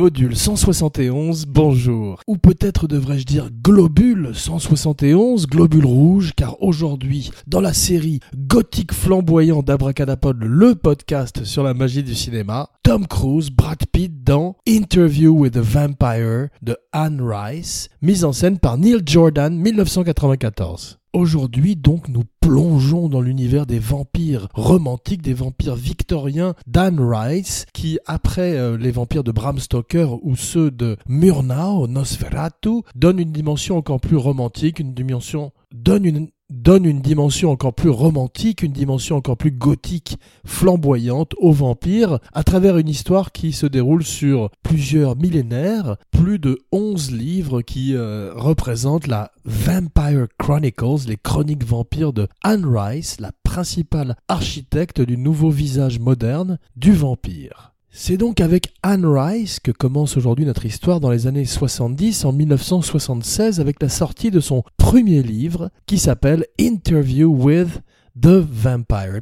Module 171, bonjour. Ou peut-être devrais-je dire globule 171, globule rouge, car aujourd'hui, dans la série Gothique flamboyant d'Abracadapod, le podcast sur la magie du cinéma, Tom Cruise, Brad Pitt dans Interview with a Vampire de Anne Rice, mise en scène par Neil Jordan 1994. Aujourd'hui donc nous plongeons dans l'univers des vampires romantiques, des vampires victoriens. d'Anne Rice, qui après euh, les vampires de Bram Stoker ou ceux de Murnau, Nosferatu, donnent une dimension encore plus romantique, une dimension donne une donne une dimension encore plus romantique, une dimension encore plus gothique, flamboyante aux vampires, à travers une histoire qui se déroule sur plusieurs millénaires, plus de 11 livres qui euh, représentent la Vampire Chronicles, les chroniques vampires de Anne Rice, la principale architecte du nouveau visage moderne du vampire. C'est donc avec Anne Rice que commence aujourd'hui notre histoire dans les années 70, en 1976, avec la sortie de son premier livre qui s'appelle Interview with the Vampire.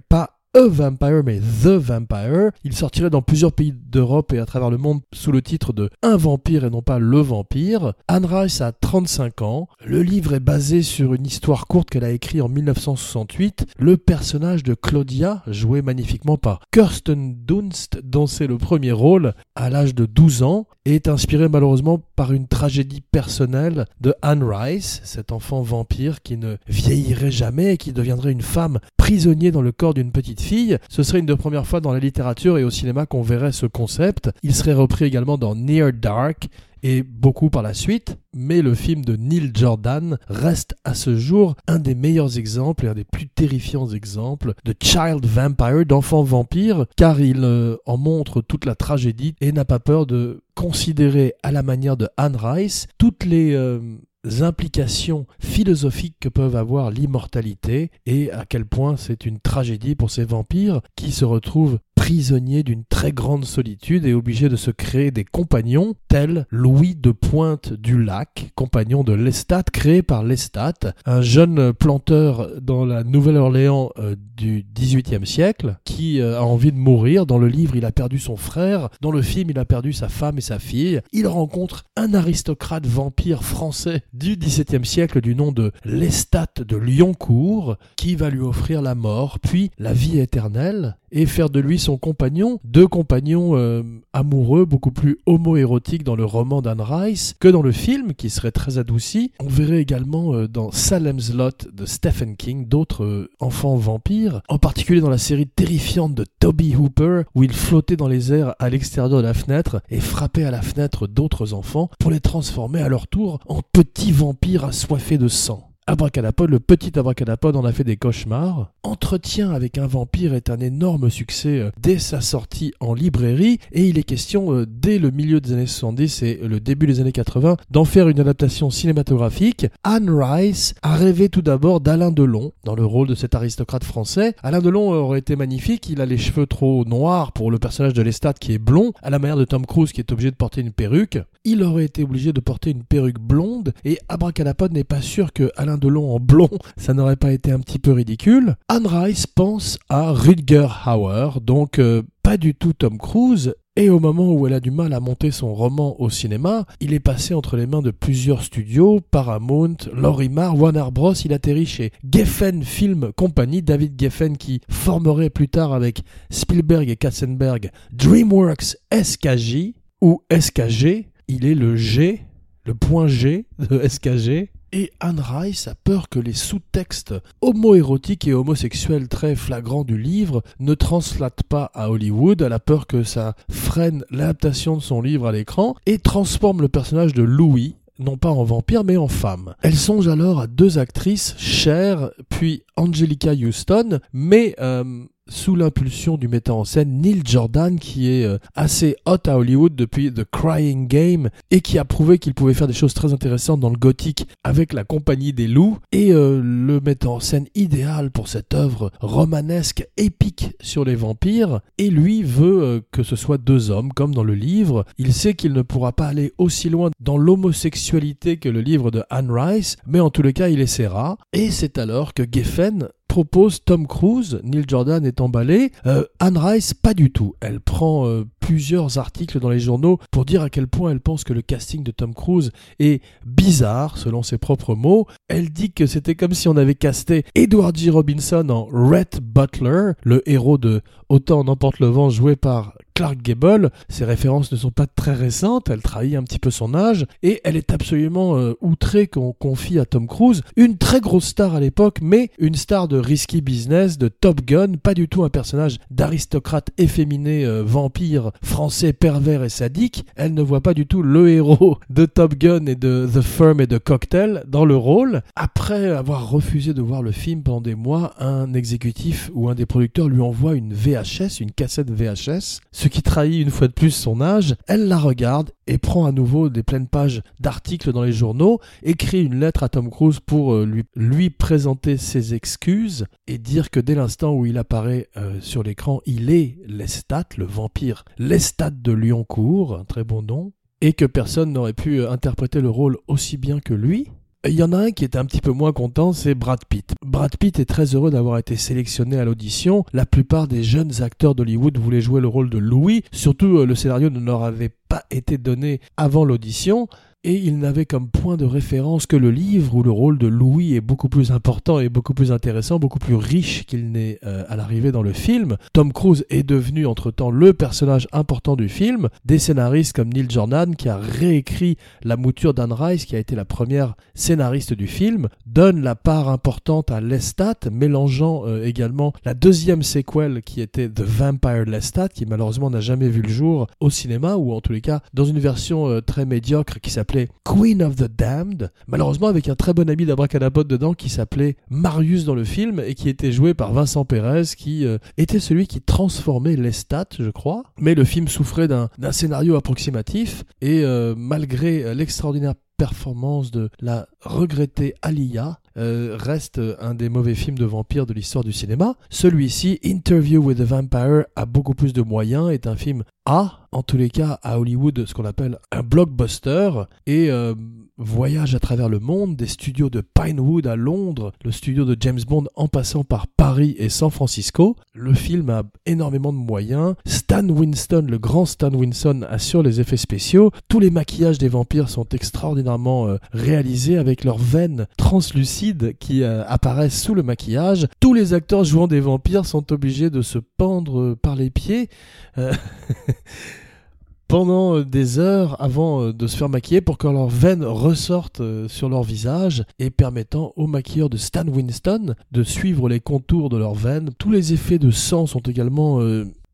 A Vampire, mais The Vampire. Il sortirait dans plusieurs pays d'Europe et à travers le monde sous le titre de Un vampire et non pas Le vampire. Anne Rice a 35 ans. Le livre est basé sur une histoire courte qu'elle a écrite en 1968. Le personnage de Claudia, joué magnifiquement par Kirsten Dunst, dont c'est le premier rôle à l'âge de 12 ans, est inspiré malheureusement par une tragédie personnelle de Anne Rice, cet enfant vampire qui ne vieillirait jamais et qui deviendrait une femme prisonnier dans le corps d'une petite fille. Ce serait une des premières fois dans la littérature et au cinéma qu'on verrait ce concept. Il serait repris également dans Near Dark, et beaucoup par la suite, mais le film de Neil Jordan reste à ce jour un des meilleurs exemples et un des plus terrifiants exemples de child vampire, d'enfant vampire, car il euh, en montre toute la tragédie et n'a pas peur de considérer à la manière de Anne Rice toutes les euh, implications philosophiques que peuvent avoir l'immortalité et à quel point c'est une tragédie pour ces vampires qui se retrouvent prisonniers d'une très grande solitude et obligés de se créer des compagnons tels Louis de Pointe du Lac, compagnon de Lestat créé par Lestat, un jeune planteur dans la Nouvelle-Orléans euh, du XVIIIe siècle qui euh, a envie de mourir. Dans le livre, il a perdu son frère, dans le film, il a perdu sa femme et sa fille. Il rencontre un aristocrate vampire français du XVIIe siècle du nom de Lestat de Lyoncourt qui va lui offrir la mort, puis la vie éternelle et faire de lui son compagnon, deux compagnons euh, amoureux, beaucoup plus homo-érotiques dans le roman d'Anne Rice que dans le film, qui serait très adouci. On verrait également euh, dans Salem's Lot de Stephen King d'autres euh, enfants vampires, en particulier dans la série terrifiante de Toby Hooper, où il flottait dans les airs à l'extérieur de la fenêtre et frappait à la fenêtre d'autres enfants pour les transformer à leur tour en petits vampires assoiffés de sang. Abracadapod, le petit Abracadapod en a fait des cauchemars. Entretien avec un vampire est un énorme succès euh, dès sa sortie en librairie et il est question euh, dès le milieu des années 70 et le début des années 80 d'en faire une adaptation cinématographique. Anne Rice a rêvé tout d'abord d'Alain Delon dans le rôle de cet aristocrate français. Alain Delon aurait été magnifique, il a les cheveux trop noirs pour le personnage de Lestat qui est blond, à la manière de Tom Cruise qui est obligé de porter une perruque. Il aurait été obligé de porter une perruque blonde et Abracadapod n'est pas sûr que Alain Delon en blond, ça n'aurait pas été un petit peu ridicule. Anne Rice pense à Rutger Hauer, donc euh, pas du tout Tom Cruise, et au moment où elle a du mal à monter son roman au cinéma, il est passé entre les mains de plusieurs studios, Paramount, Lorimar, Warner Bros. Il atterrit chez Geffen Film Company, David Geffen qui formerait plus tard avec Spielberg et Katzenberg DreamWorks SKJ ou SKG. Il est le G, le point G de SKG. Et Anne Rice a peur que les sous-textes homo-érotiques et homosexuels très flagrants du livre ne translatent pas à Hollywood. Elle a peur que ça freine l'adaptation de son livre à l'écran et transforme le personnage de Louis non pas en vampire mais en femme. Elle songe alors à deux actrices, Cher puis Angelica Houston, mais euh, sous l'impulsion du metteur en scène Neil Jordan qui est euh, assez hot à Hollywood depuis The Crying Game et qui a prouvé qu'il pouvait faire des choses très intéressantes dans le gothique avec la compagnie des loups. Et euh, le metteur en scène idéal pour cette œuvre romanesque épique sur les vampires. Et lui veut euh, que ce soit deux hommes comme dans le livre. Il sait qu'il ne pourra pas aller aussi loin dans l'homosexualité que le livre de Anne Rice mais en tous les cas il essaiera. Et c'est alors que Geffen propose Tom Cruise, Neil Jordan est emballé, euh, Anne Rice pas du tout. Elle prend euh, plusieurs articles dans les journaux pour dire à quel point elle pense que le casting de Tom Cruise est bizarre, selon ses propres mots. Elle dit que c'était comme si on avait casté Edward G. Robinson en Rhett Butler, le héros de Autant n'emporte le vent joué par Clark Gable. Ses références ne sont pas très récentes, elle trahit un petit peu son âge, et elle est absolument euh, outrée qu'on confie à Tom Cruise une très grosse star à l'époque, mais une star de risky business, de Top Gun, pas du tout un personnage d'aristocrate efféminé, euh, vampire, français, pervers et sadique. Elle ne voit pas du tout le héros de Top Gun et de The Firm et de Cocktail dans le rôle. Après avoir refusé de voir le film pendant des mois, un exécutif ou un des producteurs lui envoie une VHS, une cassette VHS, qui trahit une fois de plus son âge, elle la regarde et prend à nouveau des pleines pages d'articles dans les journaux, écrit une lettre à Tom Cruise pour euh, lui, lui présenter ses excuses et dire que dès l'instant où il apparaît euh, sur l'écran, il est Lestat, le vampire Lestat de Lyoncourt, un très bon nom, et que personne n'aurait pu euh, interpréter le rôle aussi bien que lui. Il y en a un qui est un petit peu moins content, c'est Brad Pitt. Brad Pitt est très heureux d'avoir été sélectionné à l'audition. La plupart des jeunes acteurs d'Hollywood voulaient jouer le rôle de Louis, surtout euh, le scénario ne leur avait pas été donné avant l'audition et il n'avait comme point de référence que le livre où le rôle de Louis est beaucoup plus important et beaucoup plus intéressant, beaucoup plus riche qu'il n'est euh, à l'arrivée dans le film. Tom Cruise est devenu entre-temps le personnage important du film. Des scénaristes comme Neil Jordan, qui a réécrit la mouture d'Anne Rice, qui a été la première scénariste du film, donne la part importante à Lestat, mélangeant euh, également la deuxième séquelle qui était The Vampire Lestat, qui malheureusement n'a jamais vu le jour au cinéma, ou en tous les cas dans une version euh, très médiocre qui Queen of the Damned, malheureusement avec un très bon ami d'Abracadabot dedans qui s'appelait Marius dans le film et qui était joué par Vincent Pérez qui euh, était celui qui transformait Lestat, je crois. Mais le film souffrait d'un scénario approximatif et euh, malgré l'extraordinaire performance de la regrettée Alia euh, reste un des mauvais films de vampires de l'histoire du cinéma. Celui-ci, Interview with the Vampire, a beaucoup plus de moyens, est un film A, en tous les cas à Hollywood, ce qu'on appelle un blockbuster, et euh, voyage à travers le monde, des studios de Pinewood à Londres, le studio de James Bond en passant par Paris et San Francisco. Le film a énormément de moyens. Stan Winston, le grand Stan Winston, assure les effets spéciaux. Tous les maquillages des vampires sont extraordinairement euh, réalisés avec leurs veines translucides qui euh, apparaissent sous le maquillage. Tous les acteurs jouant des vampires sont obligés de se pendre par les pieds. Pendant euh, des heures avant euh, de se faire maquiller pour que leurs veines ressortent euh, sur leur visage et permettant au maquilleur de Stan Winston de suivre les contours de leurs veines. Tous les effets de sang sont également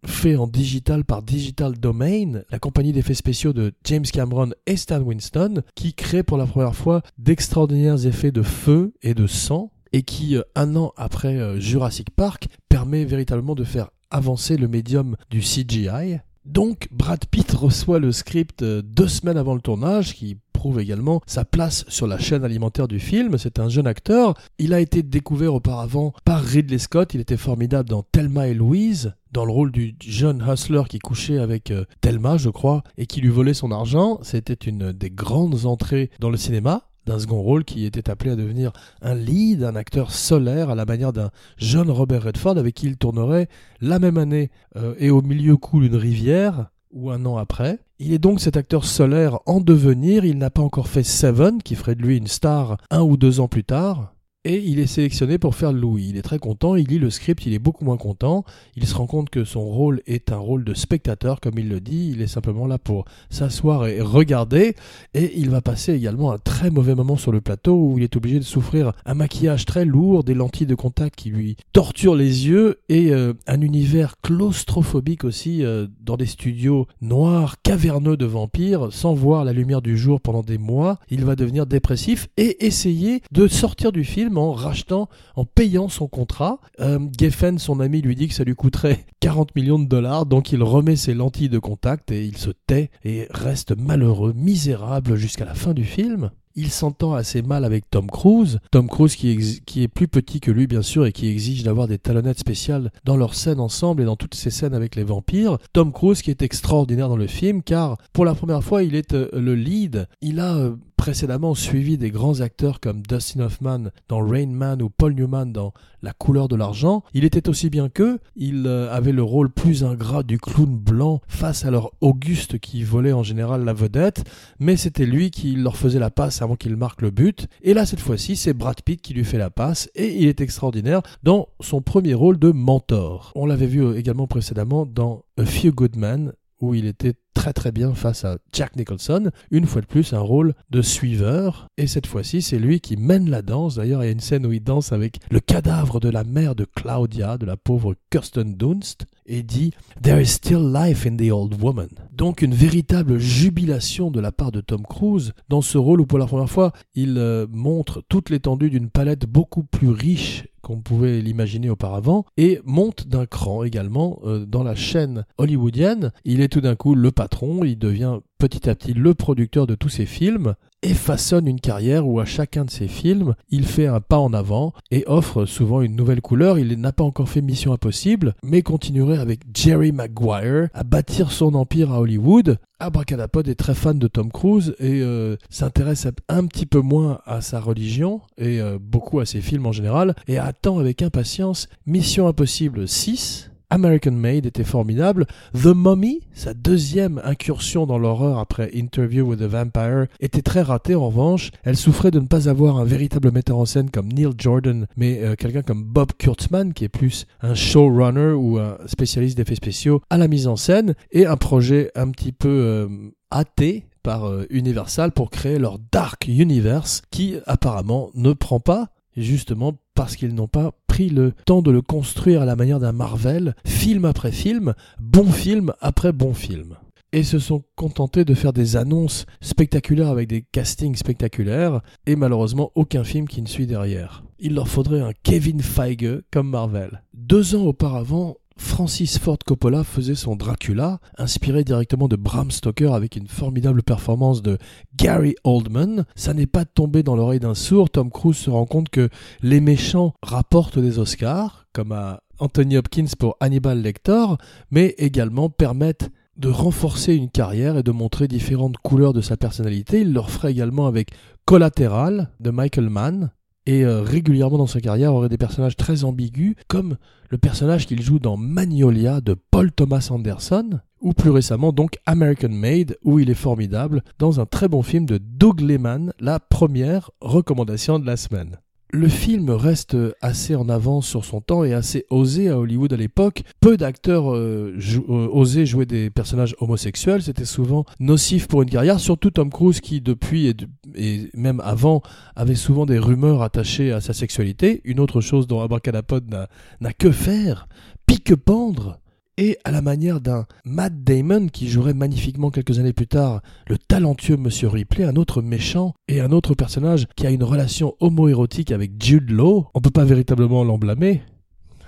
faits en digital par Digital Domain, la compagnie d'effets spéciaux de James Cameron et Stan Winston, qui crée pour la première fois d'extraordinaires effets de feu et de sang et qui, un an après Jurassic Park, permet véritablement de faire avancer le médium du CGI donc Brad Pitt reçoit le script euh, deux semaines avant le tournage, qui prouve également sa place sur la chaîne alimentaire du film. C'est un jeune acteur. Il a été découvert auparavant par Ridley Scott. Il était formidable dans Thelma et Louise, dans le rôle du jeune hustler qui couchait avec euh, Thelma, je crois, et qui lui volait son argent. C'était une des grandes entrées dans le cinéma d'un second rôle qui était appelé à devenir un lead, un acteur solaire à la manière d'un jeune Robert Redford avec qui il tournerait la même année euh, et au milieu coule une rivière ou un an après. Il est donc cet acteur solaire en devenir, il n'a pas encore fait Seven qui ferait de lui une star un ou deux ans plus tard, et il est sélectionné pour faire Louis. Il est très content, il lit le script, il est beaucoup moins content. Il se rend compte que son rôle est un rôle de spectateur, comme il le dit. Il est simplement là pour s'asseoir et regarder. Et il va passer également un très mauvais moment sur le plateau où il est obligé de souffrir un maquillage très lourd, des lentilles de contact qui lui torturent les yeux et euh, un univers claustrophobique aussi euh, dans des studios noirs, caverneux de vampires, sans voir la lumière du jour pendant des mois. Il va devenir dépressif et essayer de sortir du film en rachetant, en payant son contrat. Euh, Geffen, son ami, lui dit que ça lui coûterait 40 millions de dollars, donc il remet ses lentilles de contact et il se tait et reste malheureux, misérable jusqu'à la fin du film. Il s'entend assez mal avec Tom Cruise. Tom Cruise qui, est plus petit que lui bien sûr et qui exige d'avoir des talonnettes spéciales dans leurs scènes ensemble et dans toutes ces scènes avec les vampires. Tom Cruise qui est extraordinaire dans le film car pour la première fois il est euh, le lead. Il a euh, précédemment suivi des grands acteurs comme Dustin Hoffman dans Rain Man ou Paul Newman dans La couleur de l'argent. Il était aussi bien qu'eux, il euh, avait le rôle plus ingrat du clown blanc face à leur Auguste qui volait en général la vedette, mais c'était lui qui leur faisait la passe avant qu'il marque le but. Et là, cette fois-ci, c'est Brad Pitt qui lui fait la passe et il est extraordinaire dans son premier rôle de mentor. On l'avait vu euh, également précédemment dans A Few Good Men où il était très très bien face à Jack Nicholson. Une fois de plus, un rôle de suiveur. Et cette fois-ci, c'est lui qui mène la danse. D'ailleurs, il y a une scène où il danse avec le cadavre de la mère de Claudia, de la pauvre Kirsten Dunst, et dit There is still life in the old woman. Donc une véritable jubilation de la part de Tom Cruise dans ce rôle où pour la première fois, il euh, montre toute l'étendue d'une palette beaucoup plus riche qu'on pouvait l'imaginer auparavant, et monte d'un cran également euh, dans la chaîne hollywoodienne. Il est tout d'un coup le patron, il devient petit à petit le producteur de tous ses films, et façonne une carrière où à chacun de ses films, il fait un pas en avant et offre souvent une nouvelle couleur. Il n'a pas encore fait Mission Impossible, mais continuerait avec Jerry Maguire à bâtir son empire à Hollywood. Abracadapod est très fan de Tom Cruise et euh, s'intéresse un petit peu moins à sa religion et euh, beaucoup à ses films en général et attend avec impatience Mission Impossible 6 American Made était formidable. The Mummy, sa deuxième incursion dans l'horreur après Interview with the Vampire, était très ratée en revanche. Elle souffrait de ne pas avoir un véritable metteur en scène comme Neil Jordan, mais euh, quelqu'un comme Bob Kurtzman, qui est plus un showrunner ou un spécialiste d'effets spéciaux à la mise en scène, et un projet un petit peu euh, hâté par euh, Universal pour créer leur Dark Universe, qui apparemment ne prend pas justement parce qu'ils n'ont pas pris le temps de le construire à la manière d'un Marvel, film après film, bon film après bon film. Et se sont contentés de faire des annonces spectaculaires avec des castings spectaculaires, et malheureusement aucun film qui ne suit derrière. Il leur faudrait un Kevin Feige comme Marvel. Deux ans auparavant, Francis Ford Coppola faisait son Dracula, inspiré directement de Bram Stoker avec une formidable performance de Gary Oldman. Ça n'est pas tombé dans l'oreille d'un sourd. Tom Cruise se rend compte que les méchants rapportent des Oscars, comme à Anthony Hopkins pour Hannibal Lecter, mais également permettent de renforcer une carrière et de montrer différentes couleurs de sa personnalité. Il le ferait également avec Collateral de Michael Mann, et euh, régulièrement dans sa carrière aurait des personnages très ambigus, comme le personnage qu'il joue dans Magnolia de Paul Thomas Anderson, ou plus récemment donc American Made, où il est formidable, dans un très bon film de Doug Lehman, la première recommandation de la semaine le film reste assez en avance sur son temps et assez osé à Hollywood à l'époque. Peu d'acteurs euh, euh, osaient jouer des personnages homosexuels, c'était souvent nocif pour une carrière, surtout Tom Cruise qui depuis et, même avant avait souvent des rumeurs attachées à sa sexualité, une autre chose dont Abracadapod n'a que faire, pique-pendre et à la manière d'un Matt Damon qui jouerait magnifiquement quelques années plus tard le talentueux Monsieur Ripley, un autre méchant et un autre personnage qui a une relation homoérotique avec Jude Law, on peut pas véritablement l'en blâmer.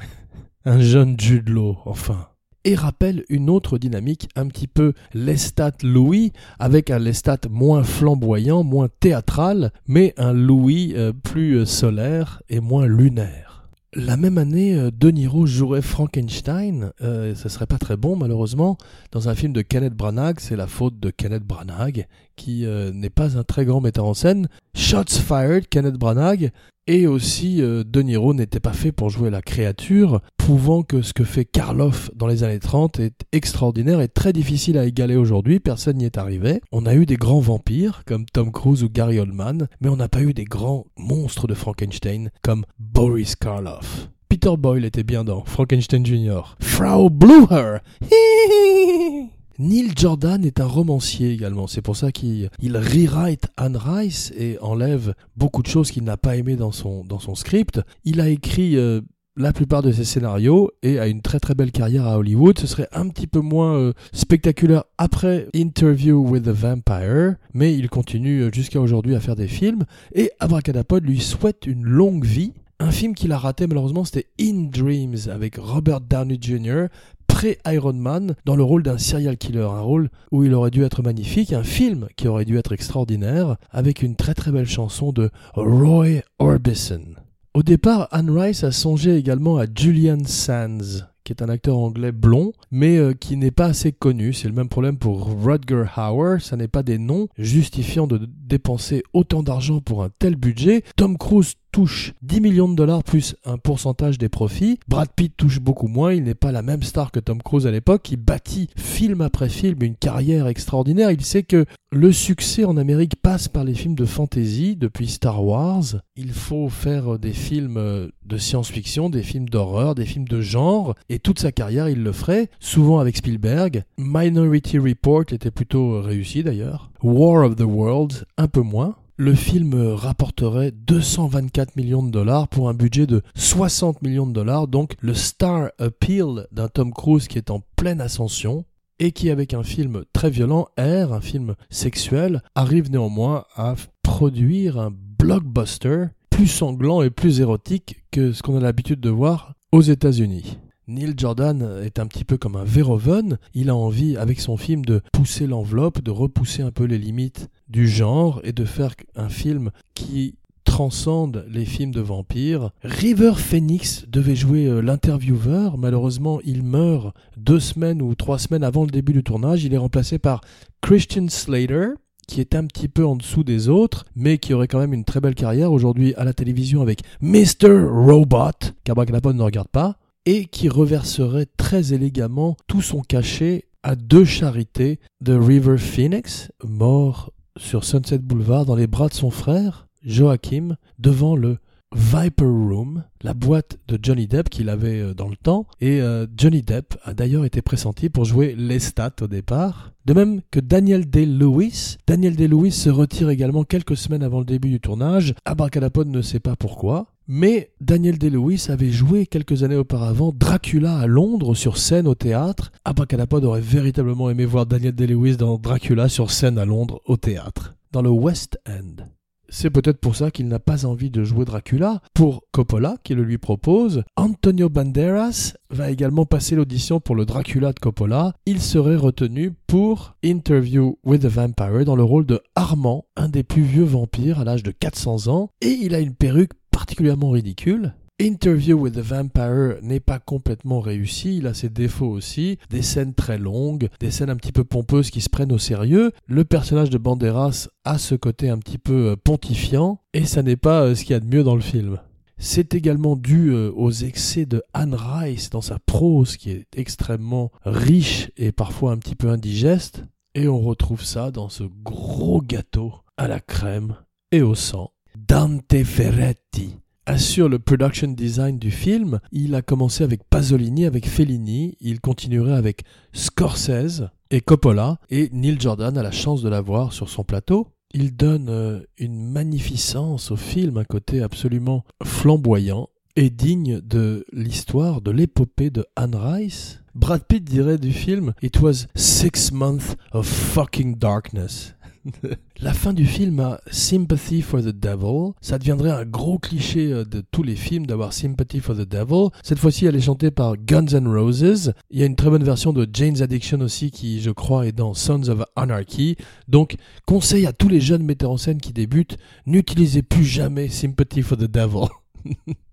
un jeune Jude Law, enfin. Et rappelle une autre dynamique, un petit peu Lestat Louis, avec un Lestat moins flamboyant, moins théâtral, mais un Louis euh, plus solaire et moins lunaire. La même année, euh, De Niro jouerait Frankenstein. Euh, ce serait pas très bon, malheureusement. Dans un film de Kenneth Branagh, c'est la faute de Kenneth Branagh, qui euh, n'est pas un très grand metteur en scène. Shots Fired, Kenneth Branagh, et aussi, euh, De Niro n'était pas fait pour jouer la créature, prouvant que ce que fait Karloff dans les années 30 est extraordinaire et très difficile à égaler aujourd'hui, personne n'y est arrivé. On a eu des grands vampires, comme Tom Cruise ou Gary Oldman, mais on n'a pas eu des grands monstres de Frankenstein, comme Boris Karloff. Peter Boyle était bien dans Frankenstein Jr. Frau Blucher Neil Jordan est un romancier également. C'est pour ça qu'il rewrite Anne Rice et enlève beaucoup de choses qu'il n'a pas aimées dans son, dans son script. Il a écrit euh, la plupart de ses scénarios et a une très très belle carrière à Hollywood. Ce serait un petit peu moins euh, spectaculaire après Interview with the Vampire, mais il continue euh, jusqu'à aujourd'hui à faire des films. Et Abracadapod lui souhaite une longue vie. Un film qu'il a raté malheureusement, c'était In Dreams avec Robert Downey Jr pré-Iron Man dans le rôle d'un serial killer, un rôle où il aurait dû être magnifique, un film qui aurait dû être extraordinaire, avec une très très belle chanson de Roy Orbison. Au départ, Anne Rice a songé également à Julian Sands, qui est un acteur anglais blond, mais euh, qui n'est pas assez connu. C'est le même problème pour Rutger Hauer, ça n'est pas des noms justifiant de dépenser autant d'argent pour un tel budget. Tom Cruise touche 10 millions de dollars plus un pourcentage des profits. Brad Pitt touche beaucoup moins, il n'est pas la même star que Tom Cruise à l'époque, il bâtit film après film une carrière extraordinaire. Il sait que le succès en Amérique passe par les films de fantasy depuis Star Wars. Il faut faire des films de science-fiction, des films d'horreur, des films de genre, et toute sa carrière il le ferait, souvent avec Spielberg. Minority Report était plutôt réussi d'ailleurs. War of the Worlds, un peu moins le film rapporterait 224 millions de dollars pour un budget de 60 millions de dollars, donc le star appeal d'un Tom Cruise qui est en pleine ascension et qui avec un film très violent, Air, un film sexuel, arrive néanmoins à produire un blockbuster plus sanglant et plus érotique que ce qu'on a l'habitude de voir aux États-Unis. Neil Jordan est un petit peu comme un Verhoeven, il a envie avec son film de pousser l'enveloppe, de repousser un peu les limites du genre et de faire un film qui transcende les films de vampires. River Phoenix devait jouer euh, l'intervieweur, malheureusement il meurt deux semaines ou trois semaines avant le début du tournage, il est remplacé par Christian Slater, qui est un petit peu en dessous des autres, mais qui aurait quand même une très belle carrière aujourd'hui à la télévision avec Mr. Robot, qu'Abracadapod ne regarde pas, et qui reverserait très élégamment tout son cachet à deux charités de River Phoenix, mort sur Sunset Boulevard dans les bras de son frère, Joachim, devant le Viper Room, la boîte de Johnny Depp qu'il avait euh, dans le temps. Et euh, Johnny Depp a d'ailleurs été pressenti pour jouer Lestat au départ. De même que Daniel Day-Lewis. Daniel Day-Lewis se retire également quelques semaines avant le début du tournage. Abracadapod ne sait pas pourquoi. Mais Daniel Day-Lewis avait joué quelques années auparavant Dracula à Londres sur scène au théâtre. Abracadapod aurait véritablement aimé voir Daniel Day-Lewis dans Dracula sur scène à Londres au théâtre. Dans le West End. C'est peut-être pour ça qu'il n'a pas envie de jouer Dracula. Pour Coppola, qui le lui propose, Antonio Banderas va également passer l'audition pour le Dracula de Coppola. Il serait retenu pour Interview with the Vampire dans le rôle de Armand, un des plus vieux vampires à l'âge de 400 ans, et il a une perruque particulièrement ridicule. Interview with the Vampire n'est pas complètement réussi, il a ses défauts aussi, des scènes très longues, des scènes un petit peu pompeuses qui se prennent au sérieux. Le personnage de Banderas a ce côté un petit peu euh, pontifiant, et ça n'est pas euh, ce qu'il y a de mieux dans le film. C'est également dû euh, aux excès de Anne Rice dans sa prose qui est extrêmement riche et parfois un petit peu indigeste, et on retrouve ça dans ce gros gâteau à la crème et au sang Dante Ferretti assure le production design du film. Il a commencé avec Pasolini, avec Fellini, il continuerait avec Scorsese et Coppola, et Neil Jordan a la chance de l'avoir sur son plateau. Il donne euh, une magnificence au film, un côté absolument flamboyant et digne de l'histoire, de l'épopée de Anne Rice. Brad Pitt dirait du film It was six months of fucking darkness. la fin du film a Sympathy for the Devil. Ça deviendrait un gros cliché euh, de tous les films d'avoir Sympathy for the Devil. Cette fois-ci, elle est chantée par Guns N' Roses. Il y a une très bonne version de Jane's Addiction aussi qui, je crois, est dans Sons of Anarchy. Donc, conseil à tous les jeunes metteurs en scène qui débutent, n'utilisez plus jamais Sympathy for the Devil.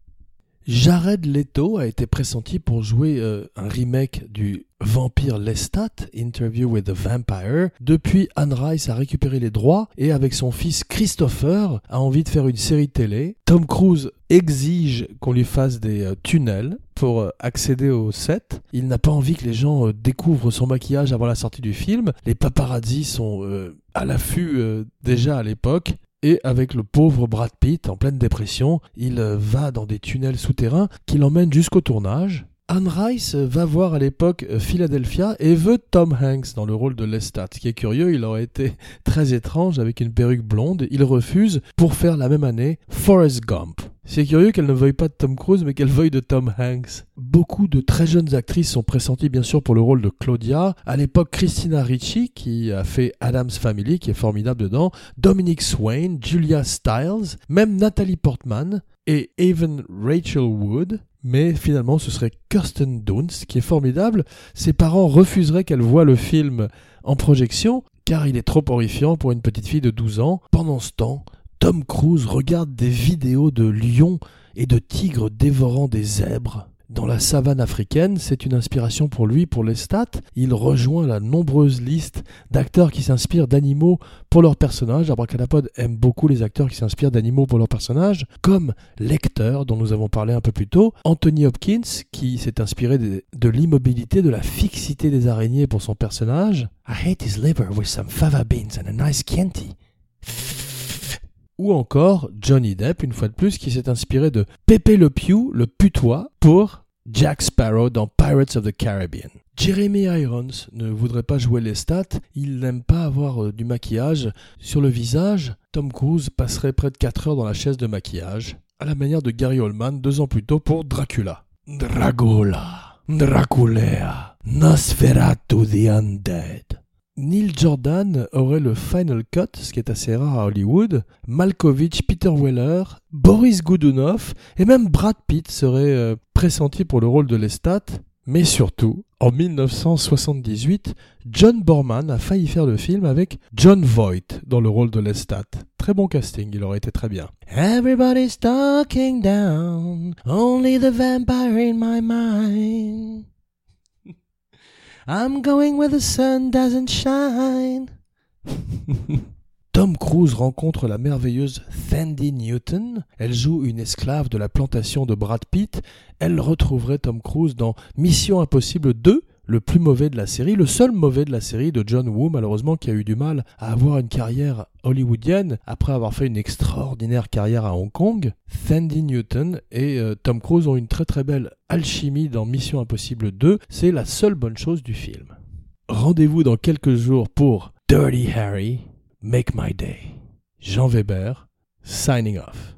Jared Leto a été pressenti pour jouer euh, un remake du Vampire Lestat, Interview with the Vampire. Depuis, Anne Rice a récupéré les droits et avec son fils Christopher a envie de faire une série télé. Tom Cruise exige qu'on lui fasse des euh, tunnels pour euh, accéder au set. Il n'a pas envie que les gens découvrent son maquillage avant la sortie du film. Les paparazzis sont à l'affût déjà à l'époque et avec le pauvre Brad Pitt en pleine dépression, il va dans des tunnels souterrains qui l'emmènent jusqu'au tournage. Anne Rice va voir à l'époque euh, Philadelphia et veut Tom Hanks dans le rôle de Lestat. Ce qui est curieux, il aurait été très étrange avec une perruque blonde. Il refuse pour faire la même année Forrest Gump. C'est curieux qu'elle ne veuille pas de Tom Cruise, mais qu'elle veuille de Tom Hanks. Beaucoup de très jeunes actrices sont pressenties bien sûr pour le rôle de Claudia. À l'époque, Christina Ricci, qui a fait Adam's Family, qui est formidable dedans, Dominic Swain, Julia Stiles, même Natalie Portman. Et Even Rachel Wood, mais finalement ce serait Kirsten Dunst, qui est formidable. Ses parents refuseraient qu'elle voie le film en projection, car il est trop horrifiant pour une petite fille de 12 ans. Pendant ce temps, Tom Cruise regarde des vidéos de lions et de tigres dévorant des zèbres dans la savane africaine, c'est une inspiration pour lui, pour les stats. Il rejoint la nombreuse liste d'acteurs qui s'inspirent d'animaux pour leurs personnages. Abracadapod aime beaucoup les acteurs qui s'inspirent d'animaux pour leurs personnages, comme Lecter, dont nous avons parlé un peu plus tôt, Anthony Hopkins, qui s'est inspiré de, l'immobilité, de la fixité des araignées pour son personnage. I hate his liver with some fava beans and a nice Chianti. Ou encore Johnny Depp, une fois de plus, qui s'est inspiré de Pepe Le Pew, le putois, pour Jack Sparrow dans Pirates of the Caribbean. Jeremy Irons ne voudrait pas jouer les stats, il n'aime pas avoir euh, du maquillage sur le visage. Tom Cruise passerait près de 4 heures dans la chaise de maquillage, à la manière de Gary Oldman deux ans plus tôt pour Dracula. Dracula, Draculea, Nosferatu the Undead. Neil Jordan aurait le final cut, ce qui est assez rare à Hollywood. Malkovich, Peter Weller, Boris Godunov et même Brad Pitt seraient euh, pressentis pour le rôle de Lestat. Mais surtout, en 1978, John Borman a failli faire le film avec John Voight dans le rôle de Lestat. Très bon casting, il aurait été très bien. Everybody's talking down, only the vampire in my mind. I'm going where the sun doesn't shine. Tom Cruise rencontre la merveilleuse Thandie Newton. Elle joue une esclave de la plantation de Brad Pitt. Elle retrouverait Tom Cruise dans Mission Impossible 2, le plus mauvais de la série, le seul mauvais de la série de John Woo, malheureusement, qui a eu du mal à avoir une carrière hollywoodienne après avoir fait une extraordinaire carrière à Hong Kong. Sandy Newton et euh, Tom Cruise ont une très très belle alchimie dans Mission Impossible 2. C'est la seule bonne chose du film. Rendez-vous dans quelques jours pour Dirty Harry, Make My Day. Jean Weber, signing off.